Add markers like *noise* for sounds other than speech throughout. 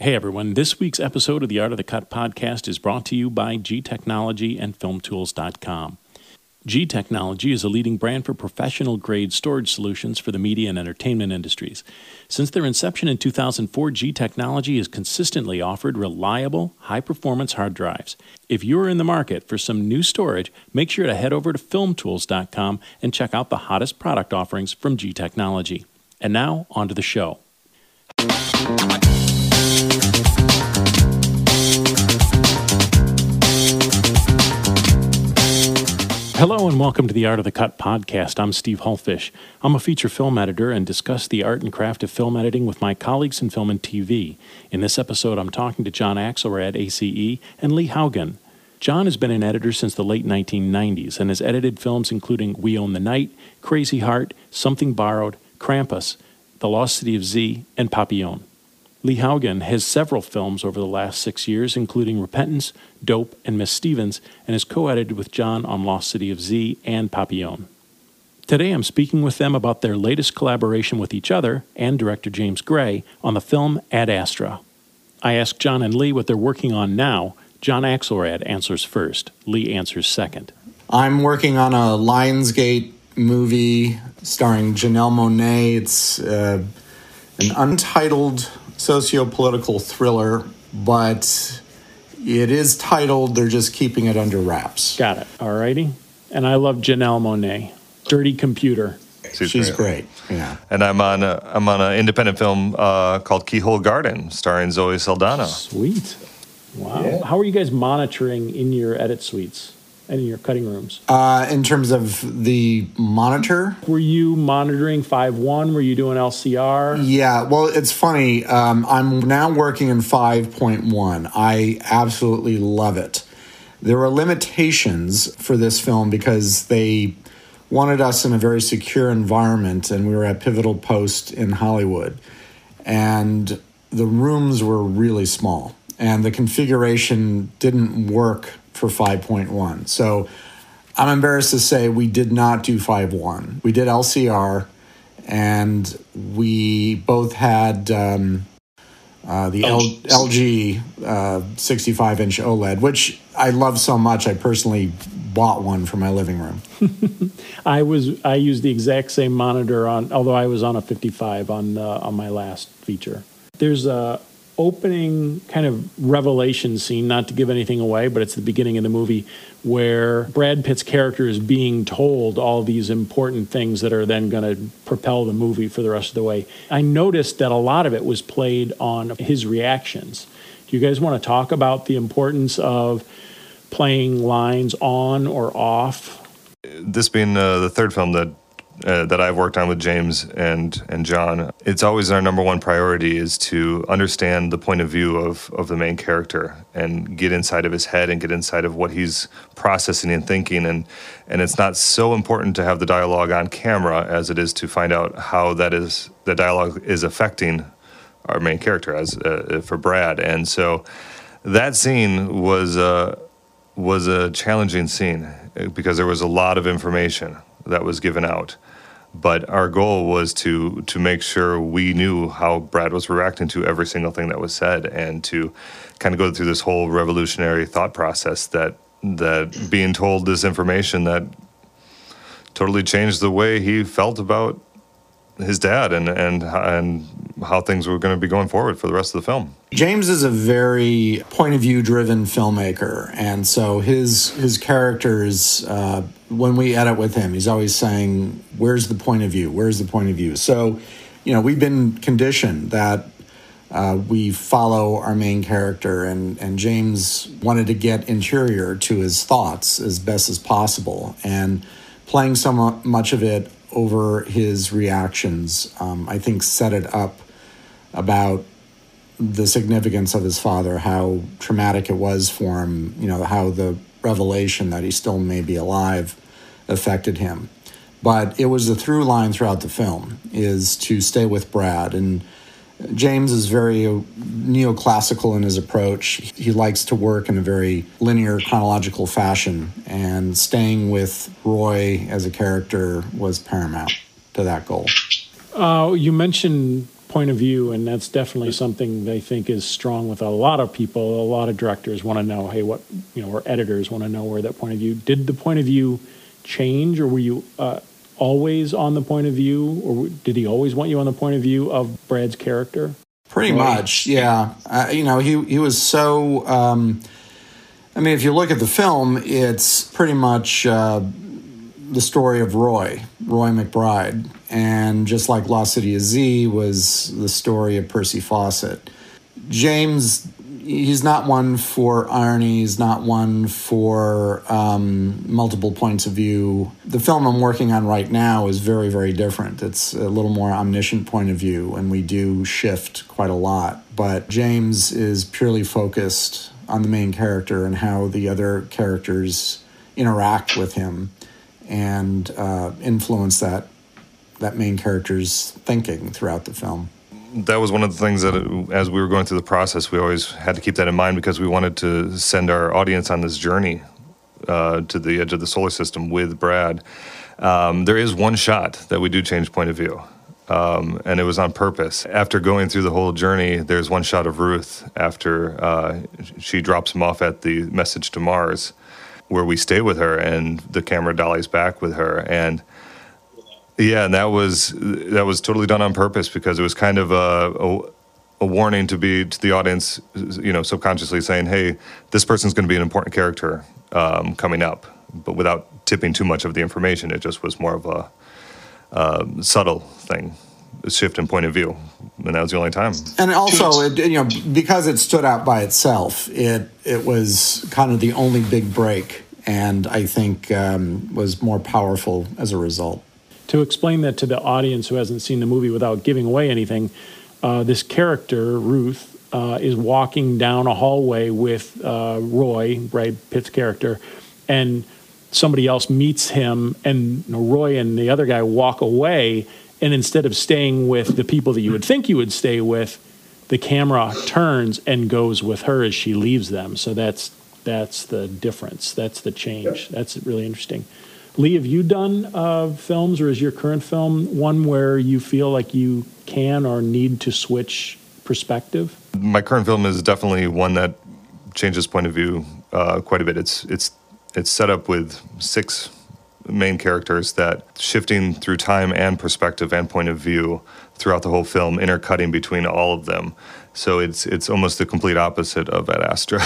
Hey everyone, this week's episode of the Art of the Cut podcast is brought to you by G Technology and FilmTools.com. G Technology is a leading brand for professional grade storage solutions for the media and entertainment industries. Since their inception in 2004, G Technology has consistently offered reliable, high performance hard drives. If you're in the market for some new storage, make sure to head over to filmtools.com and check out the hottest product offerings from G Technology. And now, on to the show. Hello and welcome to the Art of the Cut podcast. I'm Steve Hullfish. I'm a feature film editor and discuss the art and craft of film editing with my colleagues in film and TV. In this episode, I'm talking to John Axelrad, ACE, and Lee Haugen. John has been an editor since the late 1990s and has edited films including We Own the Night, Crazy Heart, Something Borrowed, Krampus, The Lost City of Z, and Papillon. Lee Haugen has several films over the last six years, including Repentance, Dope, and Miss Stevens, and has co edited with John on Lost City of Z and Papillon. Today I'm speaking with them about their latest collaboration with each other and director James Gray on the film Ad Astra. I ask John and Lee what they're working on now. John Axelrad answers first, Lee answers second. I'm working on a Lionsgate movie starring Janelle Monáe. It's uh, an untitled socio-political thriller, but it is titled. They're just keeping it under wraps. Got it. All righty. And I love Janelle Monáe, Dirty Computer. She's, She's great. great. Yeah. And I'm on a, I'm on an independent film uh, called Keyhole Garden, starring Zoe Saldana. Sweet. Wow. Yeah. How are you guys monitoring in your edit suites? And in your cutting rooms? Uh, in terms of the monitor, were you monitoring five one? Were you doing LCR? Yeah. Well, it's funny. Um, I'm now working in five point one. I absolutely love it. There were limitations for this film because they wanted us in a very secure environment, and we were at Pivotal Post in Hollywood, and the rooms were really small, and the configuration didn't work for 5.1. So I'm embarrassed to say we did not do 5.1. We did LCR, and we both had um, uh, the L- LG uh, 65 inch OLED, which I love so much. I personally bought one for my living room. *laughs* I was I used the exact same monitor on, although I was on a 55 on uh, on my last feature. There's a opening kind of revelation scene, not to give anything away, but it's the beginning of the movie where Brad Pitt's character is being told all these important things that are then going to propel the movie for the rest of the way. I noticed that a lot of it was played on his reactions. Do you guys want to talk about the importance of playing lines on or off? This being uh, the third film that uh, that I've worked on with James and and John, it's always our number one priority is to understand the point of view of of the main character and get inside of his head and get inside of what he's processing and thinking. And and it's not so important to have the dialogue on camera as it is to find out how that is the dialogue is affecting our main character as uh, for Brad. And so that scene was uh, was a challenging scene uh, because there was a lot of information that was given out but our goal was to to make sure we knew how Brad was reacting to every single thing that was said, and to kind of go through this whole revolutionary thought process that that being told this information that totally changed the way he felt about his dad and and and how things were going to be going forward for the rest of the film. James is a very point of view driven filmmaker, and so his his characters. Uh, when we edit with him, he's always saying, "Where's the point of view? Where's the point of view?" So, you know, we've been conditioned that uh, we follow our main character, and and James wanted to get interior to his thoughts as best as possible, and playing so much of it over his reactions, um, I think set it up about the significance of his father, how traumatic it was for him, you know, how the revelation that he still may be alive affected him. But it was the through line throughout the film is to stay with Brad and James is very neoclassical in his approach. He likes to work in a very linear, chronological fashion, and staying with Roy as a character was paramount to that goal. Uh, you mentioned point of view, and that's definitely something I think is strong with a lot of people. A lot of directors want to know, hey, what you know, or editors want to know where that point of view. Did the point of view change, or were you uh, always on the point of view, or did he always want you on the point of view of Brad's character? Pretty much, yeah. Uh, you know, he he was so. Um, I mean, if you look at the film, it's pretty much uh, the story of Roy, Roy McBride, and just like Lost City of Z was the story of Percy Fawcett. James he's not one for irony. He's not one for um, multiple points of view. The film I'm working on right now is very, very different. It's a little more omniscient point of view, and we do shift quite a lot. But James is purely focused on the main character and how the other characters interact with him and uh, influence that that main character's thinking throughout the film that was one of the things that, as we were going through the process, we always had to keep that in mind because we wanted to send our audience on this journey uh, to the edge of the solar system with Brad. Um, there is one shot that we do change point of view. Um, and it was on purpose. After going through the whole journey, there's one shot of Ruth after uh, she drops him off at the message to Mars, where we stay with her, and the camera dollies back with her, and yeah, and that was that was totally done on purpose because it was kind of a, a, a warning to be to the audience, you know, subconsciously saying, "Hey, this person's going to be an important character um, coming up," but without tipping too much of the information. It just was more of a um, subtle thing, a shift in point of view, and that was the only time. And also, it, you know, because it stood out by itself, it it was kind of the only big break, and I think um, was more powerful as a result to explain that to the audience who hasn't seen the movie without giving away anything, uh, this character, Ruth, uh, is walking down a hallway with uh, Roy, Brad Pitt's character, and somebody else meets him, and Roy and the other guy walk away. And instead of staying with the people that you would think you would stay with, the camera turns and goes with her as she leaves them. So that's that's the difference. That's the change. That's really interesting. Lee, have you done uh, films, or is your current film one where you feel like you can or need to switch perspective? My current film is definitely one that changes point of view uh, quite a bit. It's it's it's set up with six main characters that shifting through time and perspective and point of view throughout the whole film, intercutting between all of them. So it's it's almost the complete opposite of Ad Astra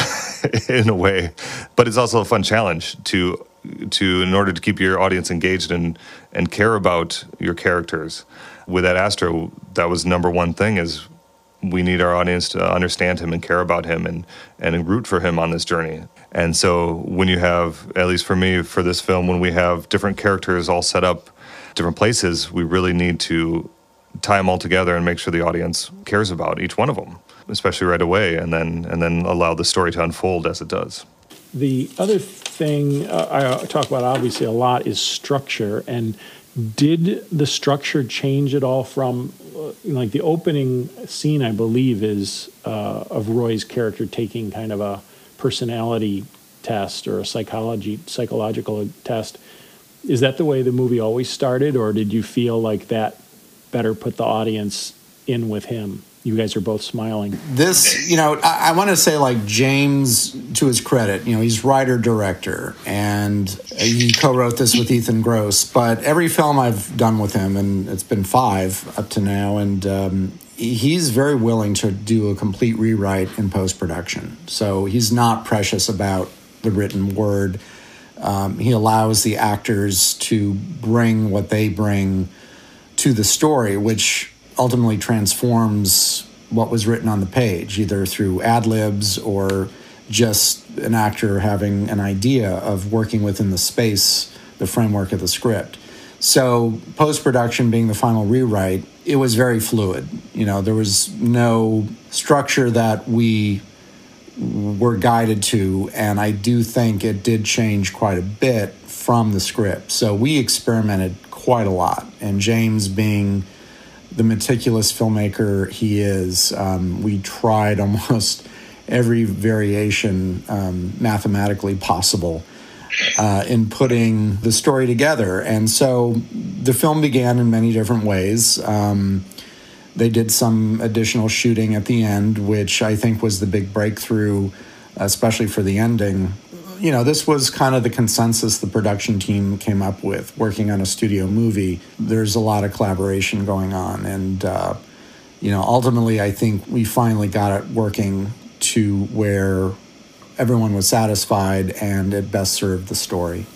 *laughs* in a way, but it's also a fun challenge to to in order to keep your audience engaged and and care about your characters. With Ad Astra, that was number one thing is we need our audience to understand him and care about him and and root for him on this journey. And so when you have, at least for me, for this film, when we have different characters all set up different places, we really need to tie them all together and make sure the audience cares about each one of them, especially right away, and then and then allow the story to unfold as it does. The other thing uh, I talk about obviously a lot is structure. And did the structure change at all from uh, like the opening scene? I believe is uh, of Roy's character taking kind of a personality test or a psychology psychological test. Is that the way the movie always started, or did you feel like that better put the audience in with him? You guys are both smiling. This, you know, I, I want to say, like James, to his credit, you know, he's writer director, and he co-wrote this with Ethan Gross. But every film I've done with him, and it's been five up to now, and um, he's very willing to do a complete rewrite in post production. So he's not precious about the written word. Um, he allows the actors to bring what they bring to the story, which ultimately transforms what was written on the page, either through ad libs or just an actor having an idea of working within the space, the framework of the script. So, post production being the final rewrite, it was very fluid. You know, there was no structure that we were guided to, and I do think it did change quite a bit from the script. So, we experimented quite a lot, and James being the meticulous filmmaker he is, um, we tried *laughs* almost every variation um, mathematically possible uh, in putting the story together. And so the film began in many different ways. Um, They did some additional shooting at the end, which I think was the big breakthrough, especially for the ending. You know, this was kind of the consensus the production team came up with working on a studio movie. There's a lot of collaboration going on. And, uh, you know, ultimately, I think we finally got it working to where everyone was satisfied and it best served the story.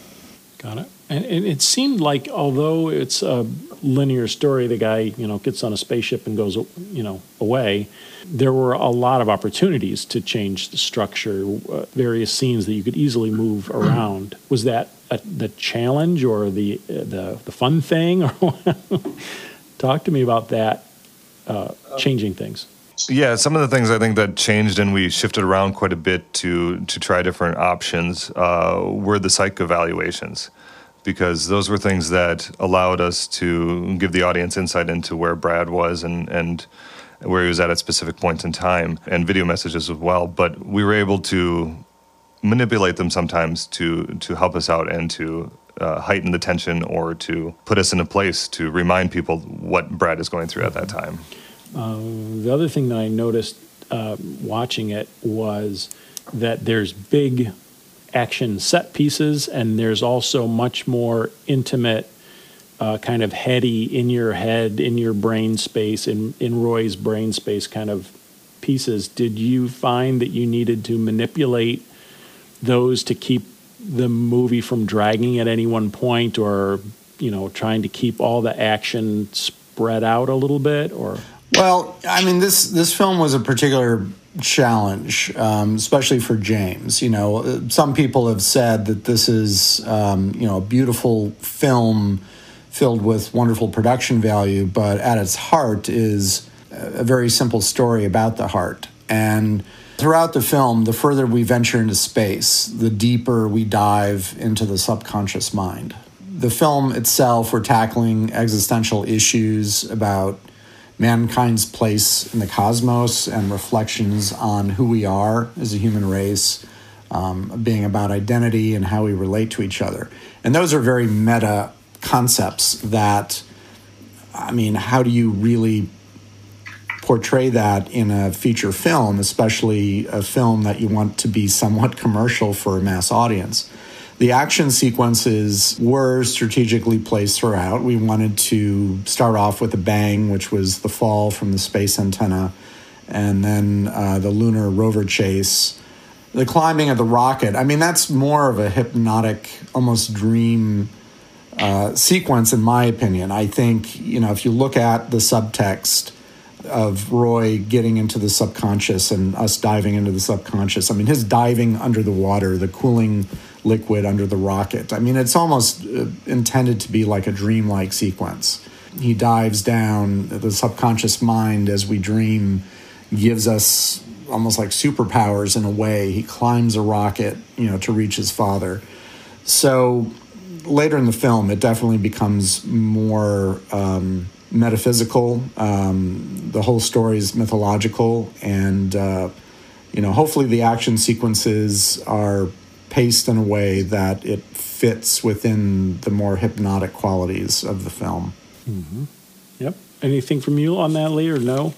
Got it. And it seemed like, although it's a linear story, the guy, you know, gets on a spaceship and goes, you know, away. There were a lot of opportunities to change the structure, uh, various scenes that you could easily move *clears throat* around. Was that a, the challenge or the uh, the the fun thing? *laughs* Talk to me about that, uh, changing things. Yeah, some of the things I think that changed and we shifted around quite a bit to to try different options uh, were the psych evaluations because those were things that allowed us to give the audience insight into where Brad was and and where he was at at specific points in time and video messages as well. But we were able to manipulate them sometimes to to help us out and to uh, heighten the tension or to put us in a place to remind people what Brad is going through at that time. Uh, the other thing that I noticed uh, watching it was that there's big action set pieces, and there's also much more intimate, uh, kind of heady, in your head, in your brain space, in, in Roy's brain space kind of pieces. Did you find that you needed to manipulate those to keep the movie from dragging at any one point, or you know, trying to keep all the action spread out a little bit, or? Well, I mean, this this film was a particular challenge, um, especially for James. You know, some people have said that this is, um, you know, a beautiful film filled with wonderful production value, but at its heart is a very simple story about the heart. And throughout the film, the further we venture into space, the deeper we dive into the subconscious mind. The film itself, we're tackling existential issues about mankind's place in the cosmos and reflections on who we are as a human race, um, being about identity and how we relate to each other. And those are very meta concepts that, I mean, how do you really portray that in a feature film, especially a film that you want to be somewhat commercial for a mass audience? The action sequences were strategically placed throughout. We wanted to start off with a bang, which was the fall from the space antenna, and then uh, the lunar rover chase. The climbing of the rocket, I mean, that's more of a hypnotic, almost dream uh, sequence, in my opinion. I think, you know, if you look at the subtext, of Roy getting into the subconscious and us diving into the subconscious. I mean, his diving under the water, the cooling liquid under the rocket. I mean, it's almost uh, intended to be like a dreamlike sequence. He dives down, the subconscious mind as we dream gives us almost like superpowers in a way. He climbs a rocket, you know, to reach his father. So later in the film, it definitely becomes more um, metaphysical. Um, the whole story is mythological, and uh, you know, hopefully, the action sequences are paced in a way that it fits within the more hypnotic qualities of the film. Mm-hmm. Yep. Anything from you on that, Lee, or no?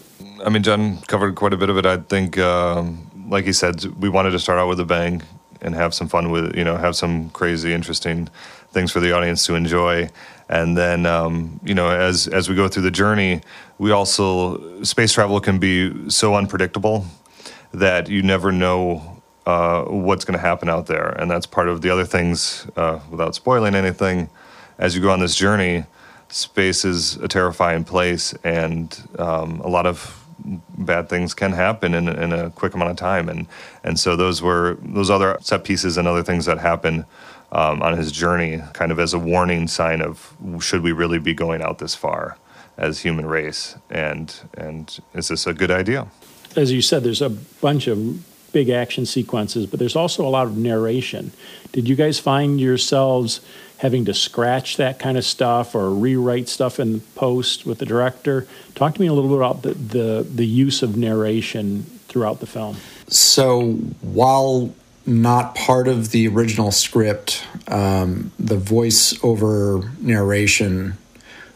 I mean, John covered quite a bit of it. I think, um, like he said, we wanted to start out with a bang and have some fun with, you know, have some crazy, interesting things for the audience to enjoy. And then, um, you know, as as we go through the journey, we also space travel can be so unpredictable that you never know uh, what's going to happen out there. And that's part of the other things, uh, without spoiling anything, as you go on this journey, space is a terrifying place, and um, a lot of bad things can happen in, in a quick amount of time. And, and so those were those other set pieces and other things that happen um, on his journey, kind of as a warning sign of should we really be going out this far as human race, and and is this a good idea? As you said, there's a bunch of big action sequences, but there's also a lot of narration. Did you guys find yourselves having to scratch that kind of stuff or rewrite stuff in post with the director? Talk to me a little bit about the, the, the use of narration throughout the film. So while not part of the original script, um, the voiceover narration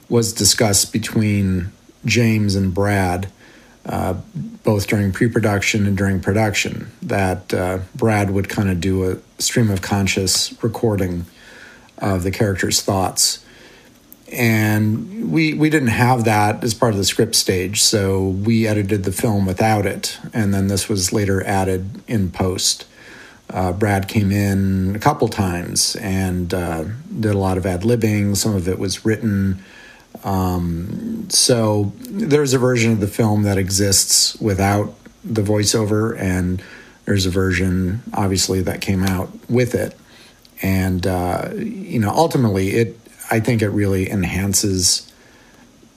was discussed between James and Brad, uh, both during pre production and during production, that uh, Brad would kind of do a stream of conscious recording of the character's thoughts. And we, we didn't have that as part of the script stage, so we edited the film without it. And then this was later added in post. Uh, Brad came in a couple times and uh, did a lot of ad libbing. Some of it was written. Um, so there's a version of the film that exists without the voiceover, and there's a version, obviously, that came out with it. And uh, you know, ultimately, it I think it really enhances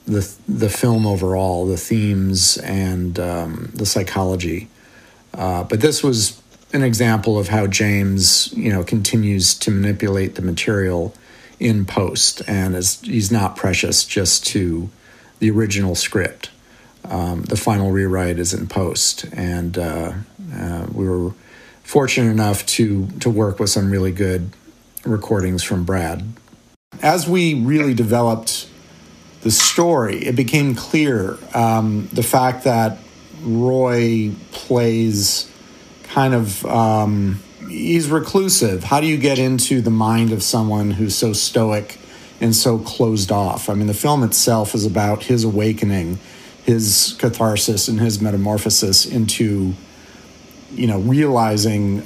the the film overall, the themes and um, the psychology. Uh, but this was an example of how James, you know, continues to manipulate the material in post, and is he's not precious just to the original script. Um, the final rewrite is in post, and uh, uh, we were fortunate enough to to work with some really good recordings from Brad. As we really developed the story, it became clear um, the fact that Roy plays kind of um, he's reclusive. How do you get into the mind of someone who's so stoic and so closed off? I mean, the film itself is about his awakening, his catharsis, and his metamorphosis into you know realizing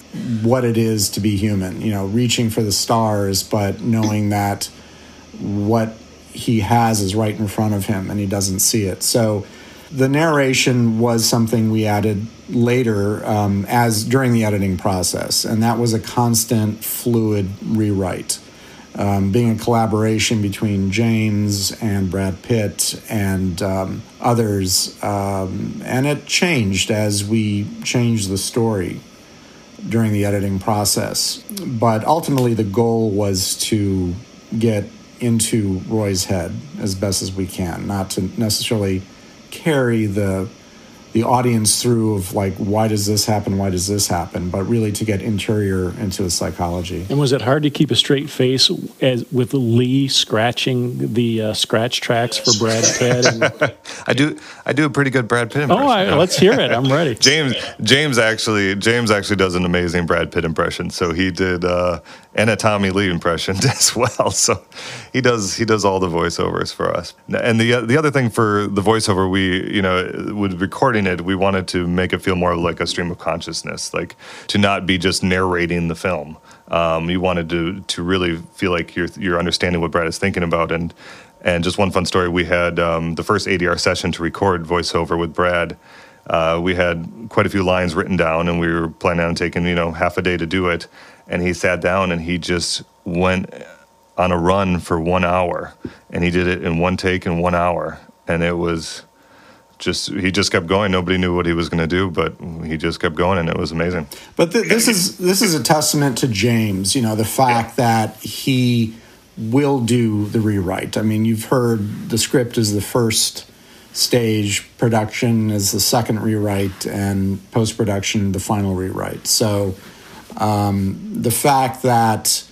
what it is to be human you know reaching for the stars but knowing that what he has is right in front of him and he doesn't see it so the narration was something we added later um, as during the editing process, and that was a constant fluid rewrite. Um, being a collaboration between James and Brad Pitt and um, others, um, and it changed as we changed the story during the editing process. But ultimately, the goal was to get into Roy's head as best as we can, not to necessarily carry the the audience through of like why does this happen why does this happen but really to get interior into the psychology. And was it hard to keep a straight face as with lee scratching the uh, scratch tracks for brad pitt and... *laughs* i do i do a pretty good brad pitt impression. Oh I, let's hear it. I'm ready. *laughs* James james actually james actually does an amazing brad pitt impression. So he did uh, and a Tommy Lee impression *laughs* as well. So he does he does all the voiceovers for us. And the the other thing for the voiceover, we you know with recording it, we wanted to make it feel more like a stream of consciousness, like to not be just narrating the film. Um, you wanted to to really feel like you're you're understanding what Brad is thinking about and. And just one fun story: we had um, the first ADR session to record voiceover with Brad. Uh, we had quite a few lines written down, and we were planning on taking you know half a day to do it and he sat down and he just went on a run for one hour and he did it in one take in one hour and it was just he just kept going. Nobody knew what he was going to do but he just kept going and it was amazing. But th- this is this is a testament to james you know the fact yeah. that he will do the rewrite. I mean you've heard the script is the first stage production is the second rewrite and post production the final rewrite. So um, the fact that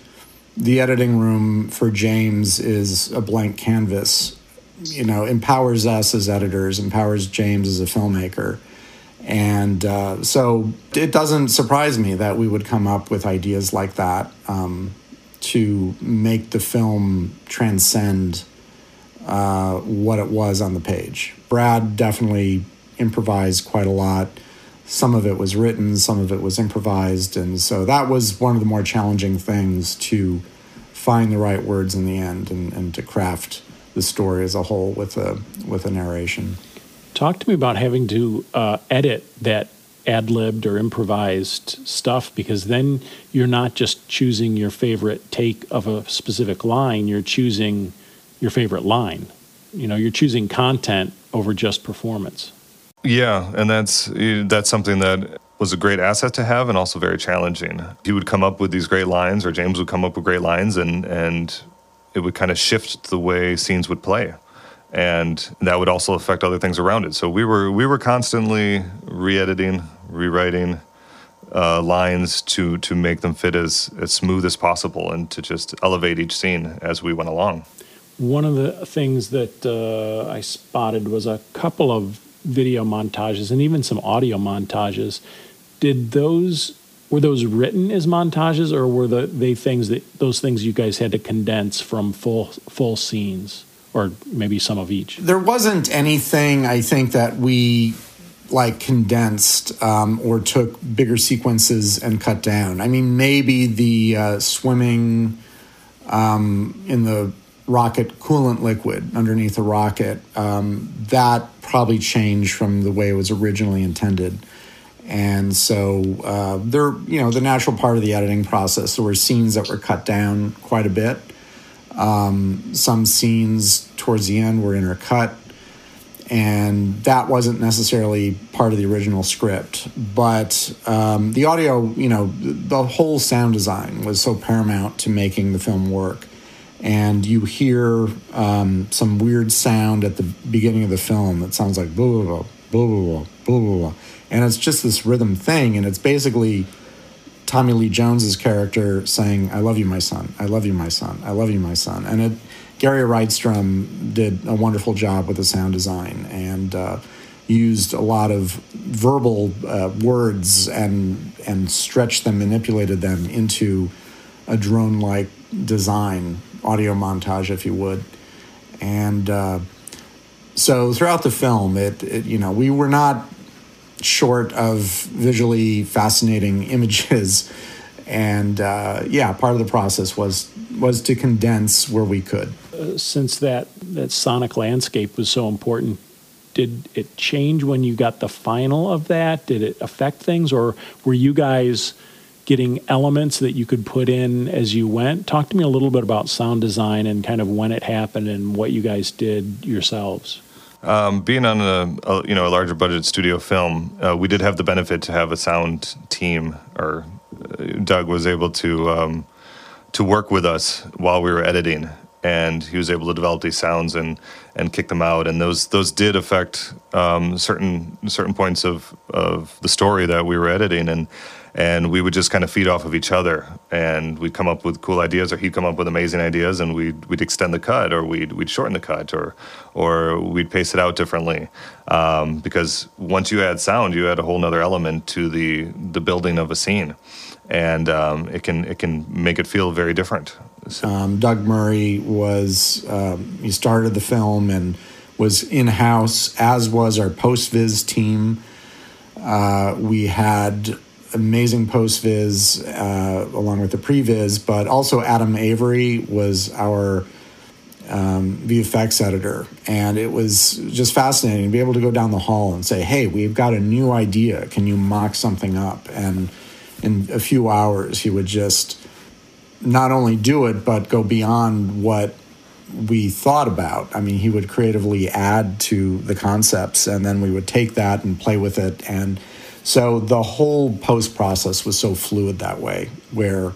the editing room for James is a blank canvas, you know, empowers us as editors, empowers James as a filmmaker. And uh, so it doesn't surprise me that we would come up with ideas like that um, to make the film transcend uh, what it was on the page. Brad definitely improvised quite a lot some of it was written, some of it was improvised, and so that was one of the more challenging things to find the right words in the end and, and to craft the story as a whole with a with a narration. Talk to me about having to uh, edit that ad libbed or improvised stuff because then you're not just choosing your favorite take of a specific line, you're choosing your favorite line. You know, you're choosing content over just performance. Yeah, and that's that's something that was a great asset to have and also very challenging. He would come up with these great lines or James would come up with great lines and and it would kind of shift the way scenes would play. And that would also affect other things around it. So we were we were constantly re-editing, rewriting uh, lines to to make them fit as as smooth as possible and to just elevate each scene as we went along. one of the things that uh, I spotted was a couple of video montages and even some audio montages. Did those were those written as montages, or were the, they things that those things you guys had to condense from full full scenes, or maybe some of each? There wasn't anything I think that we like condensed um, or took bigger sequences and cut down. I mean, maybe the uh, swimming um, in the rocket coolant liquid underneath the rocket um, that probably changed from the way it was originally intended. And so uh, they're, you know, the natural part of the editing process. There were scenes that were cut down quite a bit. Um, some scenes towards the end were intercut and that wasn't necessarily part of the original script. But um, the audio, you know, the whole sound design was so paramount to making the film work. And you hear um, some weird sound at the beginning of the film that sounds like blah, blah, blah, blah, blah, blah, blah, blah. And it's just this rhythm thing. And it's basically Tommy Lee Jones's character saying, I love you, my son. I love you, my son. I love you, my son. And it, Gary Rydstrom did a wonderful job with the sound design and uh, used a lot of verbal uh, words and and stretched them, manipulated them into a drone-like design, audio montage, if you would. And uh, so throughout the film, it, it you know we were not short of visually fascinating *laughs* images and uh, yeah, part of the process was was to condense where we could. Uh, since that that sonic landscape was so important, did it change when you got the final of that? Did it affect things, or were you guys getting elements that you could put in as you went? Talk to me a little bit about sound design and kind of when it happened and what you guys did yourselves. Um, being on a, a, you know a larger budget studio film, uh, we did have the benefit to have a sound team or Doug was able to um, to work with us while we were editing, and he was able to develop these sounds and and kick them out. And those those did affect um, certain certain points of of the story that we were editing, and and we would just kind of feed off of each other, and we'd come up with cool ideas, or he'd come up with amazing ideas, and we'd we'd extend the cut, or we'd we'd shorten the cut, or or we'd pace it out differently, um, because once you add sound, you add a whole other element to the the building of a scene and um, it can it can make it feel very different. So. Um, Doug Murray was um, he started the film and was in house, as was our post viz team. Uh, we had amazing post viz uh, along with the pre viz, but also Adam Avery was our um, VFX editor, and it was just fascinating to be able to go down the hall and say, "Hey, we've got a new idea. Can you mock something up?" and in a few hours, he would just not only do it, but go beyond what we thought about. I mean, he would creatively add to the concepts, and then we would take that and play with it. And so the whole post process was so fluid that way, where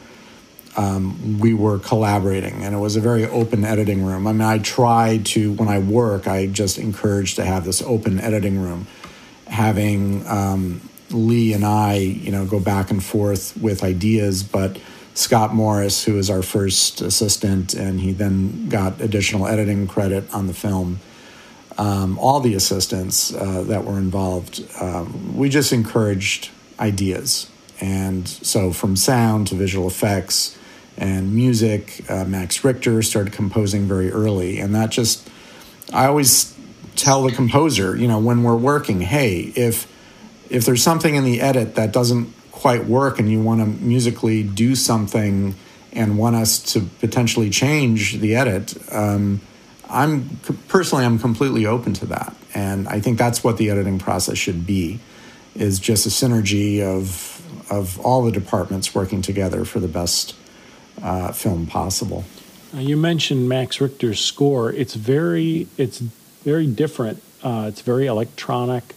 um, we were collaborating, and it was a very open editing room. I mean, I try to, when I work, I just encourage to have this open editing room, having um, Lee and I, you know, go back and forth with ideas, but Scott Morris, who is our first assistant, and he then got additional editing credit on the film. Um, all the assistants uh, that were involved, um, we just encouraged ideas. And so, from sound to visual effects and music, uh, Max Richter started composing very early. And that just, I always tell the composer, you know, when we're working, hey, if if there's something in the edit that doesn't quite work and you want to musically do something and want us to potentially change the edit, um, I'm personally I'm completely open to that, and I think that's what the editing process should be, is just a synergy of of all the departments working together for the best uh, film possible. you mentioned Max Richter's score. It's very it's very different. Uh, it's very electronic.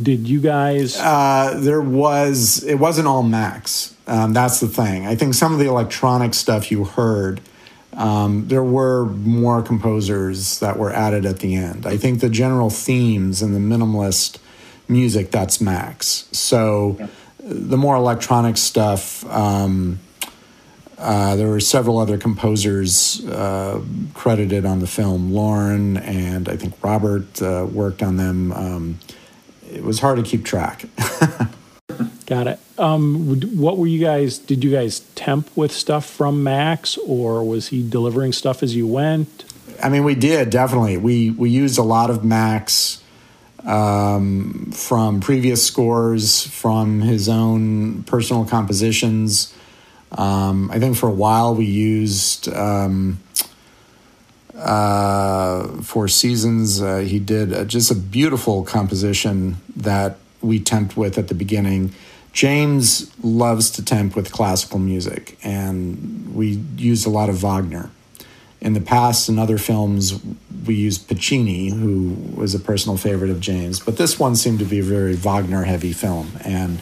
Did you guys? Uh, there was. It wasn't all Max. Um, that's the thing. I think some of the electronic stuff you heard. Um, there were more composers that were added at the end. I think the general themes and the minimalist music that's Max. So yeah. the more electronic stuff. Um, Uh, there were several other composers uh, credited on the film. Lorne and I think Robert uh, worked on them. Um, it was hard to keep track. *laughs* Got it. Um, what were you guys? Did you guys temp with stuff from Max, or was he delivering stuff as you went? I mean, we did definitely. We we used a lot of Max um, from previous scores, from his own personal compositions. Um, I think for a while we used um, uh, Seasons. Uh, he did uh, just a beautiful composition that we temped with at the beginning. James loves to temp with classical music, and we used a lot of Wagner. In the past, in other films, we used Puccini, who was a personal favorite of James, but this one seemed to be a very Wagner heavy film. And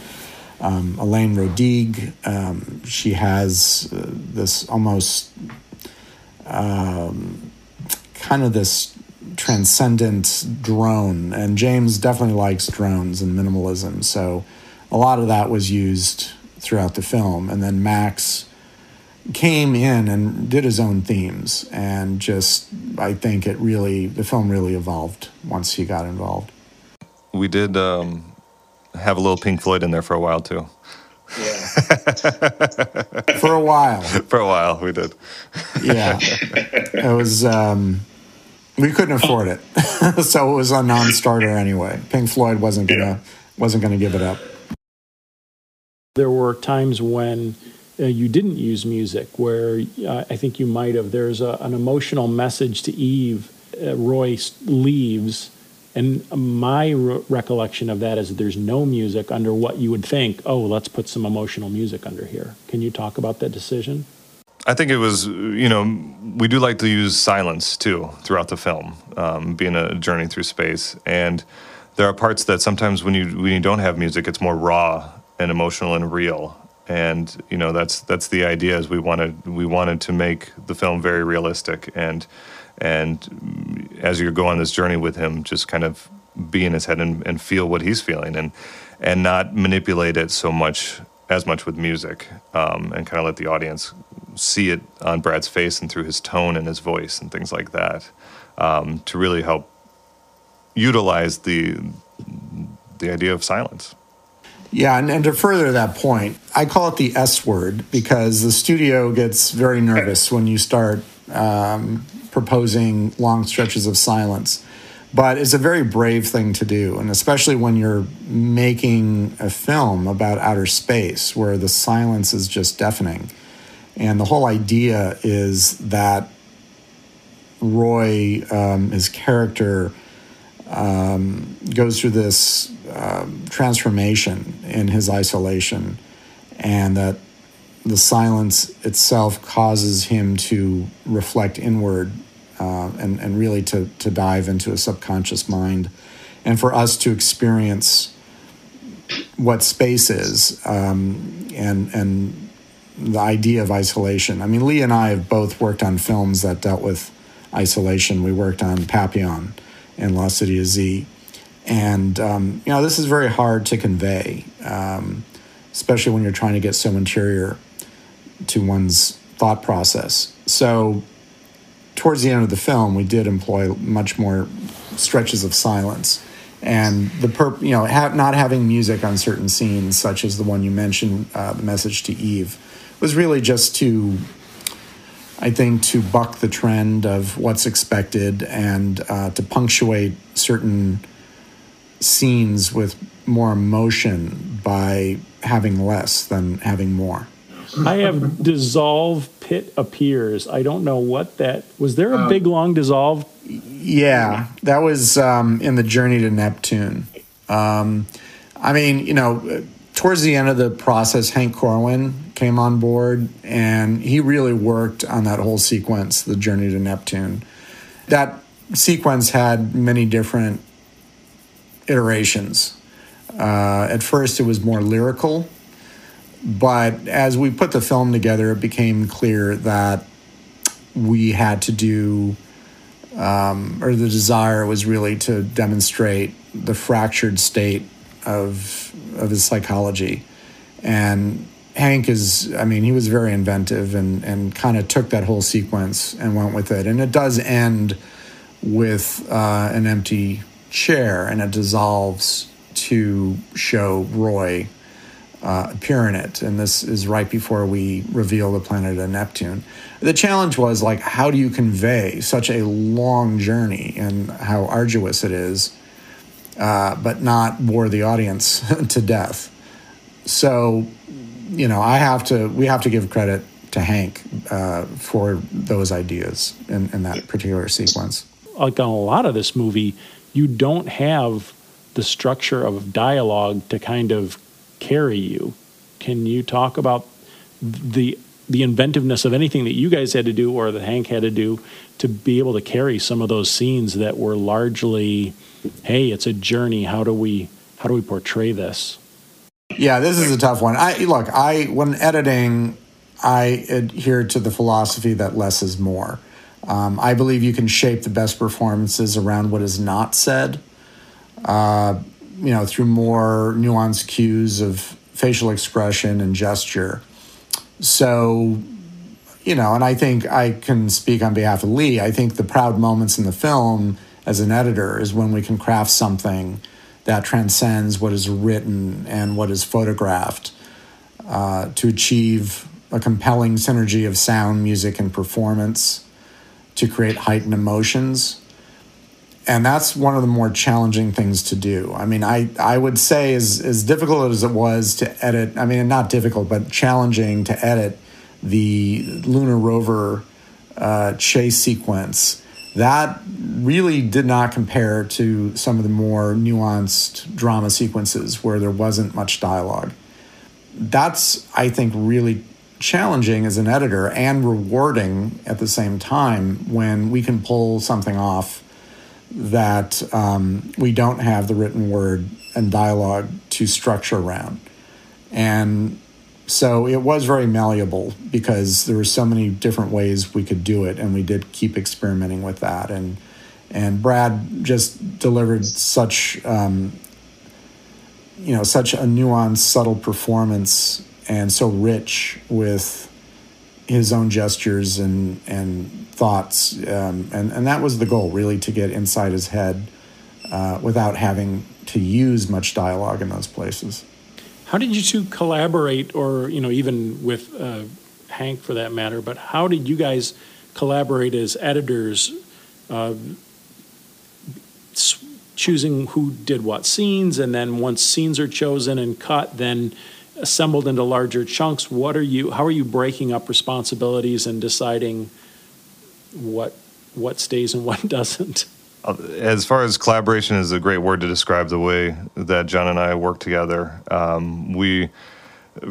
um, Elaine Radigue, um, she has uh, this almost um, kind of this transcendent drone, and James definitely likes drones and minimalism. So a lot of that was used throughout the film. And then Max came in and did his own themes, and just I think it really the film really evolved once he got involved. We did um, have a little Pink Floyd in there for a while too. Yeah. for a while. *laughs* For a while, we did. yeah, it was. Um, we couldn't afford it, *laughs* so it was a non-starter anyway. Pink Floyd wasn't gonna yeah. wasn't gonna give it up. There were times when uh, you didn't use music, where uh, I think you might have. There's a, an emotional message to Eve. Uh, Roy leaves, and my re- recollection of that is that there's no music under what you would think. Oh, let's put some emotional music under here. Can you talk about that decision? I think it was, you know, we do like to use silence too throughout the film, um, being a journey through space. And there are parts that sometimes when you when you don't have music, it's more raw and emotional and real. And you know, that's that's the idea. Is we wanted we wanted to make the film very realistic and and as you go on this journey with him, just kind of be in his head and, and feel what he's feeling and and not manipulate it so much as much with music um, and kind of let the audience see it on Brad's face and through his tone and his voice and things like that um, to really help utilize the the idea of silence. Yeah, and, and to further that point, I call it the S word because the studio gets very nervous when you start um, proposing long stretches of silence. But it's a very brave thing to do and especially when you're making a film about outer space where the silence is just deafening. And the whole idea is that roy um, his character um, goes through this um, transformation in his isolation and that the silence itself causes him to reflect inward uh, and, and really to, to dive into a subconscious mind and for us to experience what space is um, and, and the idea of isolation. I mean, Lee and I have both worked on films that dealt with isolation. We worked on Papillon and Lost City of Z. And, um, you know, this is very hard to convey, um, especially when you're trying to get so interior to one's thought process. So towards the end of the film, we did employ much more stretches of silence. And the you know, ha- not having music on certain scenes, such as the one you mentioned, uh, the message to Eve, was really just to, I think, to buck the trend of what's expected and uh, to punctuate certain scenes with more emotion by having less than having more. I have dissolve pit appears. I don't know what that was. There a um, big long dissolve? Yeah, that was um, in the journey to Neptune. Um, I mean, you know, towards the end of the process, Hank Corwin came on board, and he really worked on that whole sequence, the journey to Neptune. That sequence had many different iterations. Uh, at first, it was more lyrical but as we put the film together, it became clear that we had to do, um, or the desire was really to demonstrate the fractured state of of his psychology, and Hank is, I mean, he was very inventive and, and kind of took that whole sequence and went with it. And it does end with uh, an empty chair and it dissolves to show Roy uh, appear in it. And this is right before we reveal the planet of Neptune. The challenge was like, how do you convey such a long journey and how arduous it is, uh, but not bore the audience *laughs* to death? So, you know, I have to, we have to give credit to Hank uh, for those ideas in, in that particular sequence. Like a lot of this movie, you don't have the structure of dialogue to kind of carry you. Can you talk about the the inventiveness of anything that you guys had to do or that Hank had to do to be able to carry some of those scenes that were largely, hey, it's a journey. How do we how do we portray this? Yeah, this is a tough one. I look, I when editing, I adhere to the philosophy that less is more. Um, I believe you can shape the best performances around what is not said. Uh, you know, through more nuanced cues of facial expression and gesture. So, you know, and I think I can speak on behalf of Lee. I think the proud moments in the film as an editor is when we can craft something that transcends what is written and what is photographed uh, to achieve a compelling synergy of sound, music, and performance to create heightened emotions and that's one of the more challenging things to do. I mean, I, I would say as as difficult as it was to edit. I mean, not difficult, but challenging to edit the lunar rover uh, chase sequence. That really did not compare to some of the more nuanced drama sequences where there wasn't much dialogue. That's, I think, really challenging as an editor and rewarding at the same time when we can pull something off that um, we don't have the written word and dialogue to structure around. And so it was very malleable because there were so many different ways we could do it, and we did keep experimenting with that. And and Brad just delivered such um, you know such a nuanced, subtle performance, and so rich with his own gestures and and thoughts, um, and and that was the goal, really, to get inside his head uh, without having to use much dialogue in those places. How did you two collaborate, or you know, even with uh, Hank for that matter? But how did you guys collaborate as editors, uh, choosing who did what scenes, and then once scenes are chosen and cut, then assembled into larger chunks what are you how are you breaking up responsibilities and deciding what what stays and what *laughs* doesn't uh, as far as collaboration is a great word to describe the way that John and I work together. Um, we,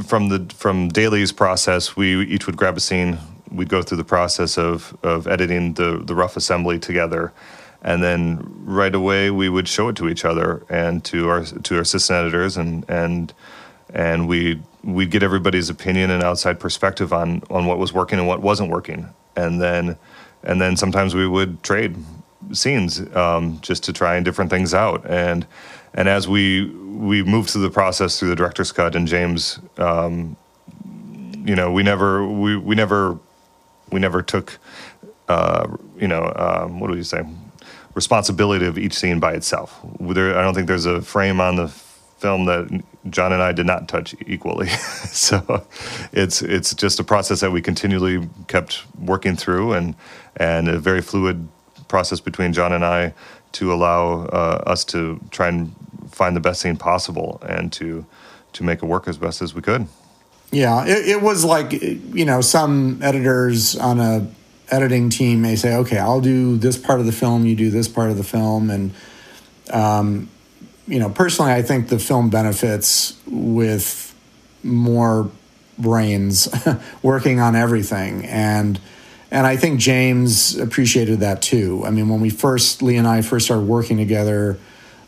from the from dailies process, we each would grab a scene. We'd go through the process of of editing the the rough assembly together, and then right away we would show it to each other and to our to our assistant editors and and and we we'd get everybody's opinion and outside perspective on on what was working and what wasn't working, and then and then sometimes we would trade scenes um, just to try and different things out. And and as we we moved through the process through the director's cut and James um, you know we never we we never we never took uh, you know um, what do you say? Responsibility of each scene by itself. There, I don't think there's a frame on the film that John and I did not touch equally. *laughs* so it's it's just a process that we continually kept working through and and a very fluid process between John and I to allow uh, us to try and find the best scene possible and to to make it work as best as we could. Yeah, it, it was like you know some editors on a editing team may say, okay, I'll do this part of the film, you do this part of the film, and um, you know, personally, I think the film benefits with more brains *laughs* working on everything, and and I think James appreciated that too. I mean, when we first Lee and I first started working together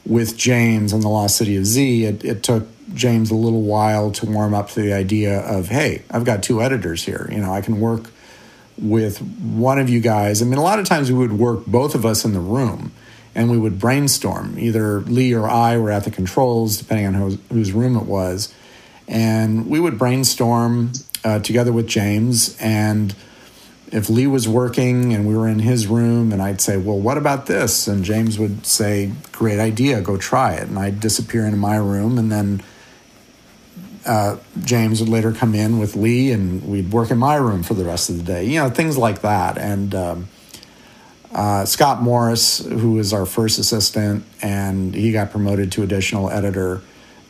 with James on the Lost City of Z, it, it took James a little while to warm up to the idea of, hey, I've got two editors here. You know, I can work with one of you guys. I mean, a lot of times we would work both of us in the room and we would brainstorm. Either Lee or I were at the controls, depending on whose, room it was, and we would brainstorm uh, together with James. And if Lee was working and we were in his room, and I'd say, "Well, what about this?" and James would say, "Great idea, go try it." And I'd disappear into my room, and then uh, James would later come in with Lee, and we'd work in my room for the rest of the day. You know, things like that. And um, uh, Scott Morris, who was our first assistant, and he got promoted to additional editor.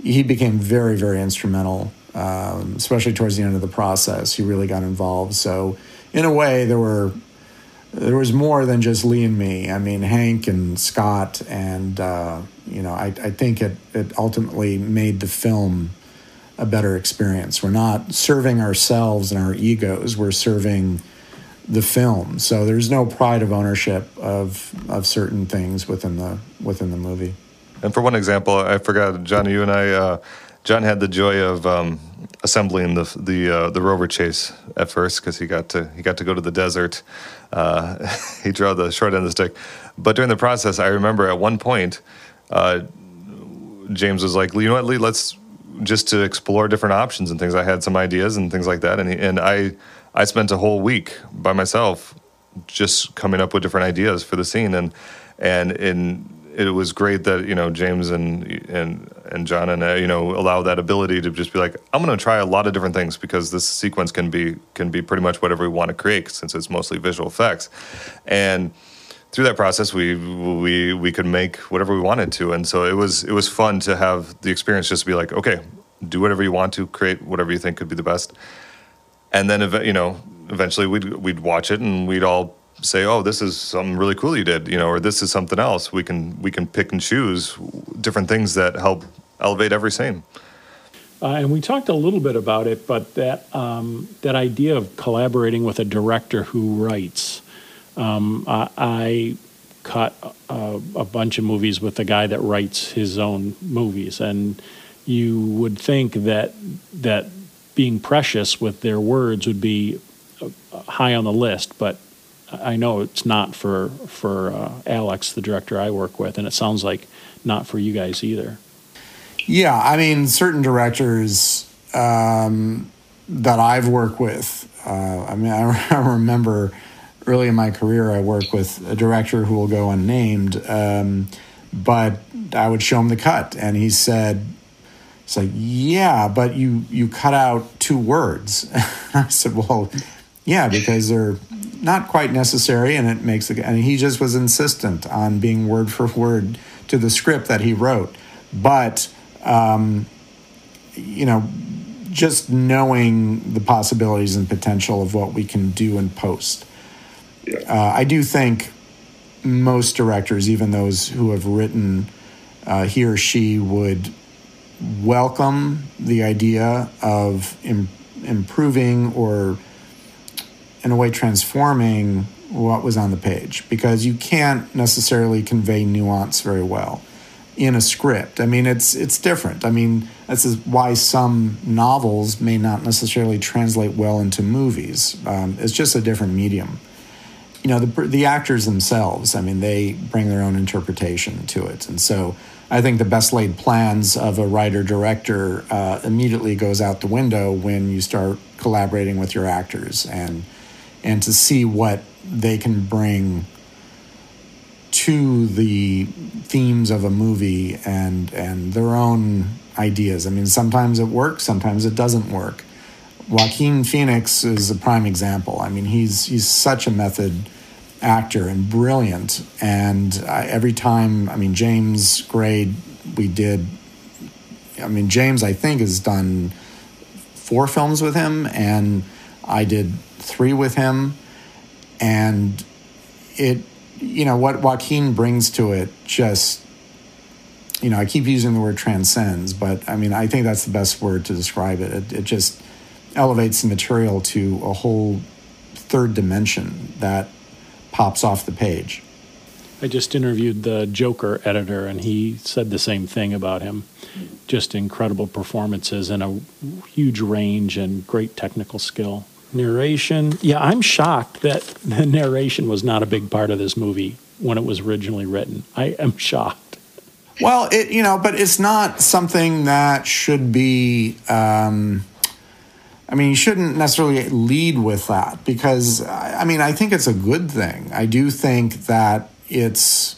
He became very, very instrumental, um, especially towards the end of the process. He really got involved. So, in a way, there were there was more than just Lee and me. I mean, Hank and Scott, and uh, you know, I, I think it it ultimately made the film a better experience. We're not serving ourselves and our egos. We're serving the film. So there's no pride of ownership of of certain things within the within the movie. And for one example, I forgot, John, you and I, uh, John had the joy of um, assembling the the uh, the rover chase at first because he got to he got to go to the desert. Uh, *laughs* he drew the short end of the stick, but during the process, I remember at one point, uh, James was like, "You know what, Lee? Let's just to explore different options and things. I had some ideas and things like that, and he, and I I spent a whole week by myself just coming up with different ideas for the scene. And and in it was great that you know James and and and John and uh, you know allow that ability to just be like I'm going to try a lot of different things because this sequence can be can be pretty much whatever we want to create since it's mostly visual effects. And through that process we we we could make whatever we wanted to. And so it was it was fun to have the experience just to be like okay do whatever you want to create whatever you think could be the best and then you know eventually we'd we'd watch it and we'd all say oh this is something really cool you did you know or this is something else. We can we can pick and choose different things that help elevate every scene. Uh, and we talked a little bit about it but that um, that idea of collaborating with a director who writes um, I, I, cut a, a bunch of movies with a guy that writes his own movies. And you would think that that being precious with their words would be uh, high on the list, but I know it's not for for uh, Alex, the director I work with, and it sounds like not for you guys either. Yeah, I mean, certain directors um, that I've worked with. Uh, I mean, I, *laughs* I, remember early in my career, I worked with a director who will go unnamed, um, but I would show him the cut, and he said, it's like, yeah, but you you cut out two words. *laughs* I said, well, yeah, because they're not quite necessary, and it makes the. And he just was insistent on being word for word to the script that he wrote. But um, you know, just knowing the possibilities and potential of what we can do in post. Yeah. Uh, I do think most directors, even those who have written, uh, he or she would welcome the idea of Im- improving or, in a way, transforming what was on the page because you can't necessarily convey nuance very well in a script. I mean, it's it's different. I mean, this is why some novels may not necessarily translate well into movies. Um, it's just a different medium. You know, the the actors themselves. I mean, they bring their own interpretation to it, and so I think the best laid plans of a writer director uh, immediately goes out the window when you start collaborating with your actors and and to see what they can bring to the themes of a movie and and their own ideas. I mean, sometimes it works, sometimes it doesn't work. Joaquin Phoenix is a prime example. I mean, he's he's such a method actor and brilliant. And I, every time, I mean, James Gray, we did. I mean, James, I think, has done four films with him, and I did three with him. And it, you know, what Joaquin brings to it just, you know, I keep using the word transcends, but I mean, I think that's the best word to describe it. It, it just elevates the material to a whole third dimension that pops off the page. I just interviewed the Joker editor, and he said the same thing about him. Just incredible performances and a huge range and great technical skill. Narration, yeah, I'm shocked that *laughs* the narration was not a big part of this movie when it was originally written. I am *laughs* shocked. Well, it you know, but it's not something that should be. Um, I mean, you shouldn't necessarily lead with that because I mean, I think it's a good thing. I do think that it's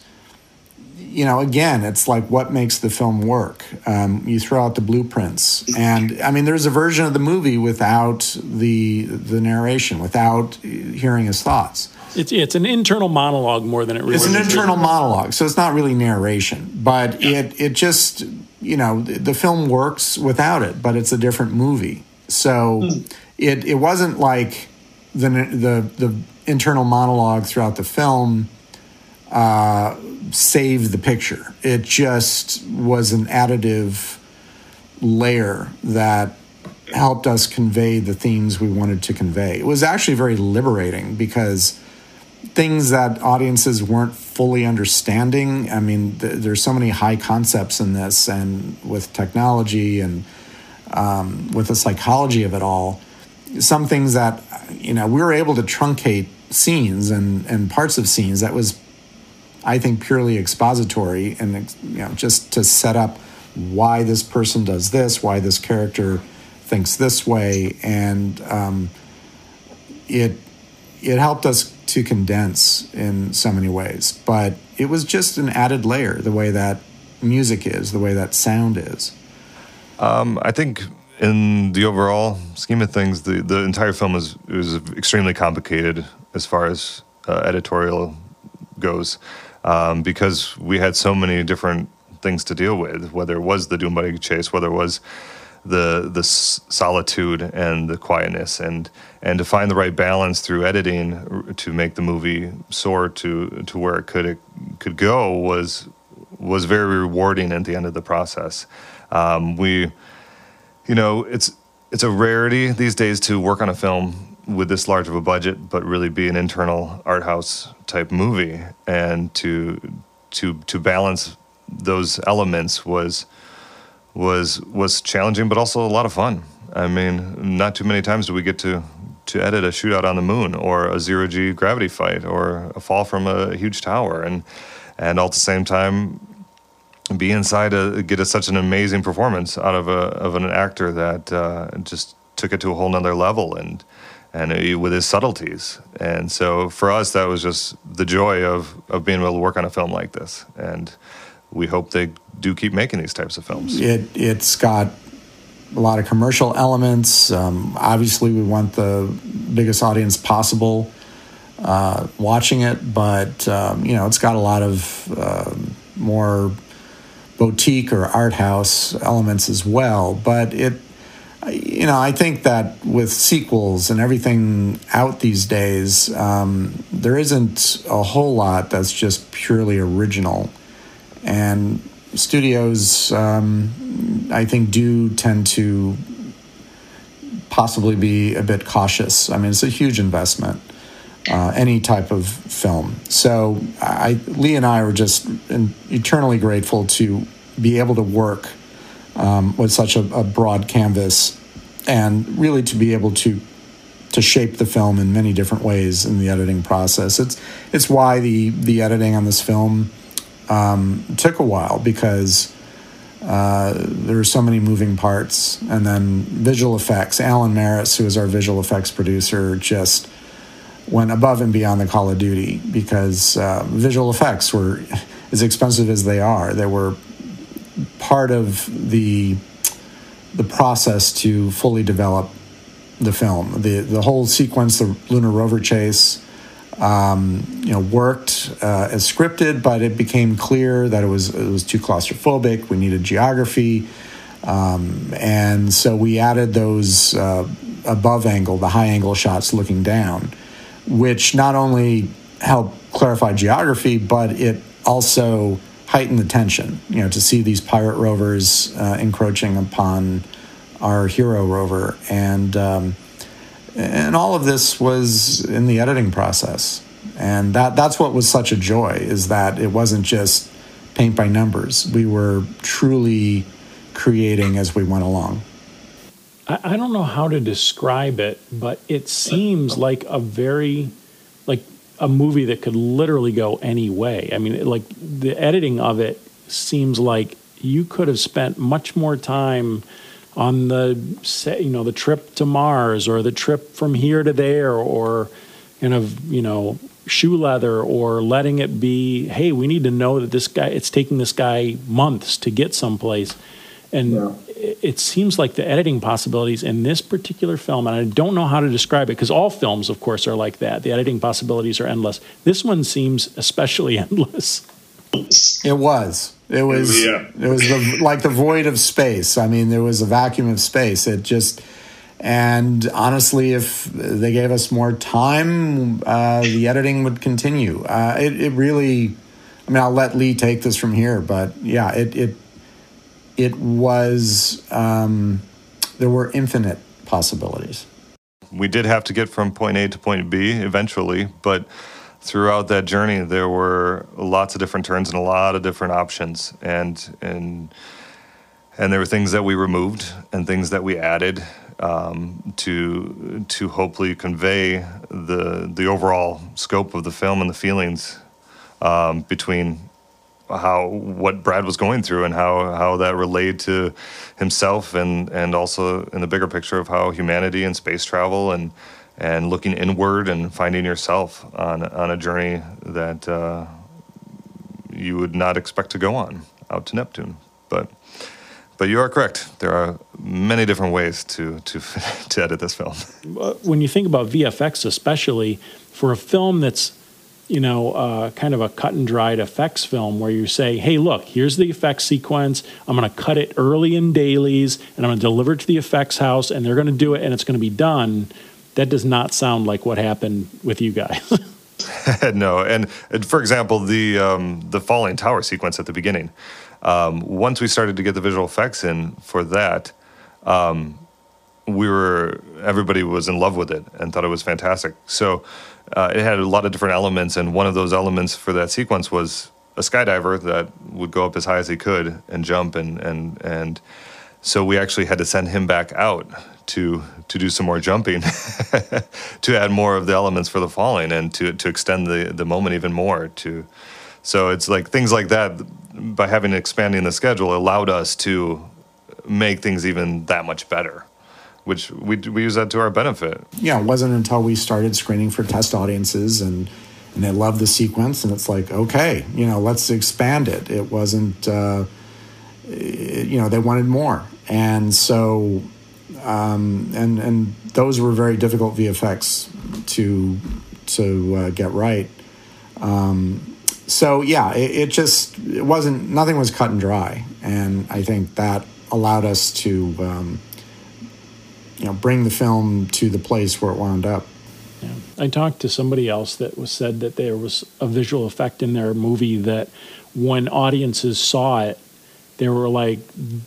you know, again, it's like what makes the film work. Um, you throw out the blueprints, and I mean, there's a version of the movie without the the narration, without hearing his thoughts. It's it's an internal monologue more than it really. It's an internal monologue, so it's not really narration, but it it just you know the film works without it, but it's a different movie. So mm. it it wasn't like the the the internal monologue throughout the film uh, saved the picture. It just was an additive layer that helped us convey the themes we wanted to convey. It was actually very liberating because things that audiences weren't fully understanding. I mean, th- there's so many high concepts in this, and with technology and um, with the psychology of it all, some things that you know we were able to truncate scenes and and parts of scenes that was, I think, purely expository and you know just to set up why this person does this, why this character thinks this way, and um, it it helped us to condense in so many ways. But it was just an added layer, the way that music is, the way that sound is. Um, I think in the overall scheme of things, the, the entire film is was extremely complicated as far as uh, editorial goes, um, because we had so many different things to deal with. Whether it was the Dune Buggy chase, whether it was the the solitude and the quietness and and to find the right balance through editing to make the movie soar to to where it could it could go was was very rewarding at the end of the process. Um, we, you know, it's it's a rarity these days to work on a film with this large of a budget, but really be an internal art house type movie, and to to to balance those elements was was was challenging, but also a lot of fun. I mean, not too many times do we get to to edit a shootout on the moon or a zero g gravity fight or a fall from a huge tower, and and all at the same time be inside a get a, such an amazing performance out of a of an actor that uh, just took it to a whole nother level and and with his subtleties. And so for us, that was just the joy of of being able to work on a film like this and we hope they do keep making these types of films. It it's got a lot of commercial elements. Um, obviously, we want the biggest audience possible uh, watching it, but um, you know, it's got a lot of uh, more boutique or art house elements as well. But it, you know, I think that with sequels and everything out these days, um, there isn't a whole lot that's just purely original and studios, um, I think, do tend to possibly be a bit cautious. I mean, it's a huge investment, uh, any type of film. So, I, Lee and I were just eternally grateful to be able to work um, with such a, a broad canvas and really to be able to to shape the film in many different ways in the editing process. It's it's why the the editing on this film um, took a while because uh, there were so many moving parts. And then visual effects. Alan Maris, who is our visual effects producer, just went above and beyond the Call of Duty because uh, visual effects were as expensive as they are. They were part of the the process to fully develop the film. The the whole sequence, the lunar rover chase, um, you know, worked uh, as scripted, but it became clear that it was it was too claustrophobic. We needed geography, um, and so we added those uh, above angle, the high angle shots looking down, which not only helped clarify geography, but it also heightened the tension. You know, to see these pirate rovers uh, encroaching upon our hero rover and. Um, and all of this was in the editing process and that that's what was such a joy is that it wasn't just paint by numbers we were truly creating as we went along I, I don't know how to describe it but it seems like a very like a movie that could literally go any way i mean like the editing of it seems like you could have spent much more time on the you know the trip to Mars or the trip from here to there or kind of you know shoe leather or letting it be hey we need to know that this guy it's taking this guy months to get someplace and yeah. It, it seems like the editing possibilities in this particular film and i don't know how to describe it because all films of course are like that. The editing possibilities are endless. This one seems especially *laughs* endless. It was. It was yeah. it was the, like the void of space. I mean there was a vacuum of space. It just and honestly, if they gave us more time, uh, the editing would continue. Uh, it, it really, I mean, I'll let Lee take this from here, but yeah, it it it was um, there were infinite possibilities. We did have to get from point A to point B eventually, but throughout that journey, there were lots of different turns and a lot of different options, and and and there were things that we removed and things that we added um, to to hopefully convey the the overall scope of the film and the feelings um, between how what Brad was going through and how how that related to himself and and also in the bigger picture of how humanity and space travel and and looking inward and finding yourself on on a journey that uh, you would not expect to go on out to Neptune, but but you are correct. There are many different ways to to *laughs* to edit this film. When you think about VFX, especially for a film that's you know uh, kind of a cut and dried effects film, where you say, "Hey, look, here's the effects sequence. I'm going to cut it early in dailies, and I'm going to deliver it to the effects house, and they're going to do it, and it's going to be done." That does not sound like what happened with you guys. *laughs* *laughs* no, and, and, for example, the um, the falling tower sequence at the beginning um, once we started to get the visual effects in for that, um, we were everybody was in love with it and thought it was fantastic. So uh, it had a lot of different elements, and one of those elements for that sequence was a skydiver that would go up as high as he could and jump, and and and so we actually had to send him back out to to do some more jumping *laughs* to add more of the elements for the falling and to to extend the the moment even more to so it's like things like that by having expanding the schedule allowed us to make things even that much better which we, we use that to our benefit. Yeah it wasn't until we started screening for test audiences and and they loved the sequence and it's like okay you know let's expand it. It wasn't uh, you know they wanted more. And so um, and and those were very difficult vfx to to uh, get right. Um, so yeah, it, it, just it wasn't nothing was cut and dry, and I think that allowed us to um, you know bring the film to the place where it wound up. Yeah. I talked to somebody else that was said that there was a visual effect in their movie that when audiences saw it, they were like,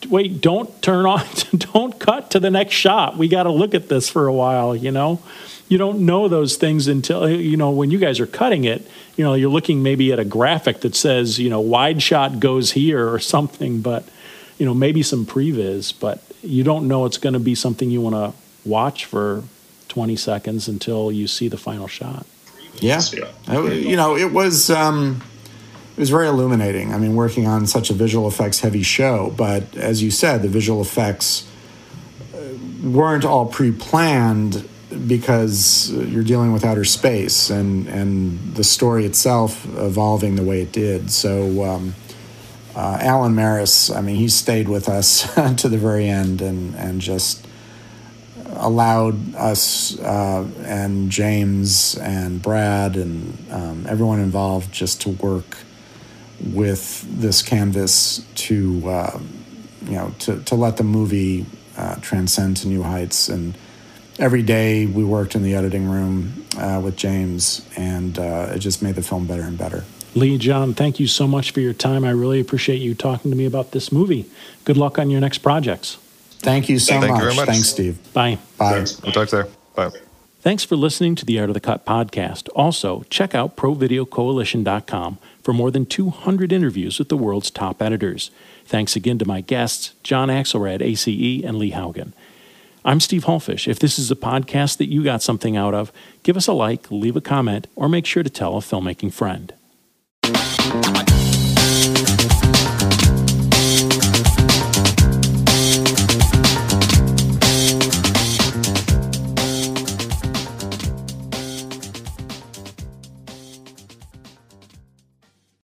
"Wait, don't turn on, *laughs* don't cut to the next shot. We got to look at this for a while," you know you don't know those things until you know when you guys are cutting it you know you're looking maybe at a graphic that says you know wide shot goes here or something but you know maybe some previs but you don't know it's going to be something you want to watch for 20 seconds until you see the final shot. Yeah. You know it was um it was very illuminating. I mean working on such a visual effects heavy show but as you said the visual effects uh, weren't all pre-planned because you're dealing with outer space and and the story itself evolving the way it did. So um, uh, Alan Maris, I mean, he stayed with us *laughs* to the very end and and just allowed us uh, and James and Brad and um, everyone involved just to work with this canvas to uh, you know to to let the movie uh, transcend to new heights and every day we worked in the editing room uh, with James, and uh, it just made the film better and better. Lee, John, thank you so much for your time. I really appreciate you talking to me about this movie. Good luck on your next projects. Thank you so thank much. You much. Thanks, Steve. Bye. Bye. We'll talk there. Bye. Thanks for listening to the Art of the Cut podcast. Also, check out ProVideoCoalition.com for more than 200 interviews with the world's top editors. Thanks again to my guests, John Axelrad, ACE, and Lee Haugen. I'm Steve Hullfish. If this is a podcast that you got something out of, give us a like, leave a comment, or make sure to tell a filmmaking friend. Come on.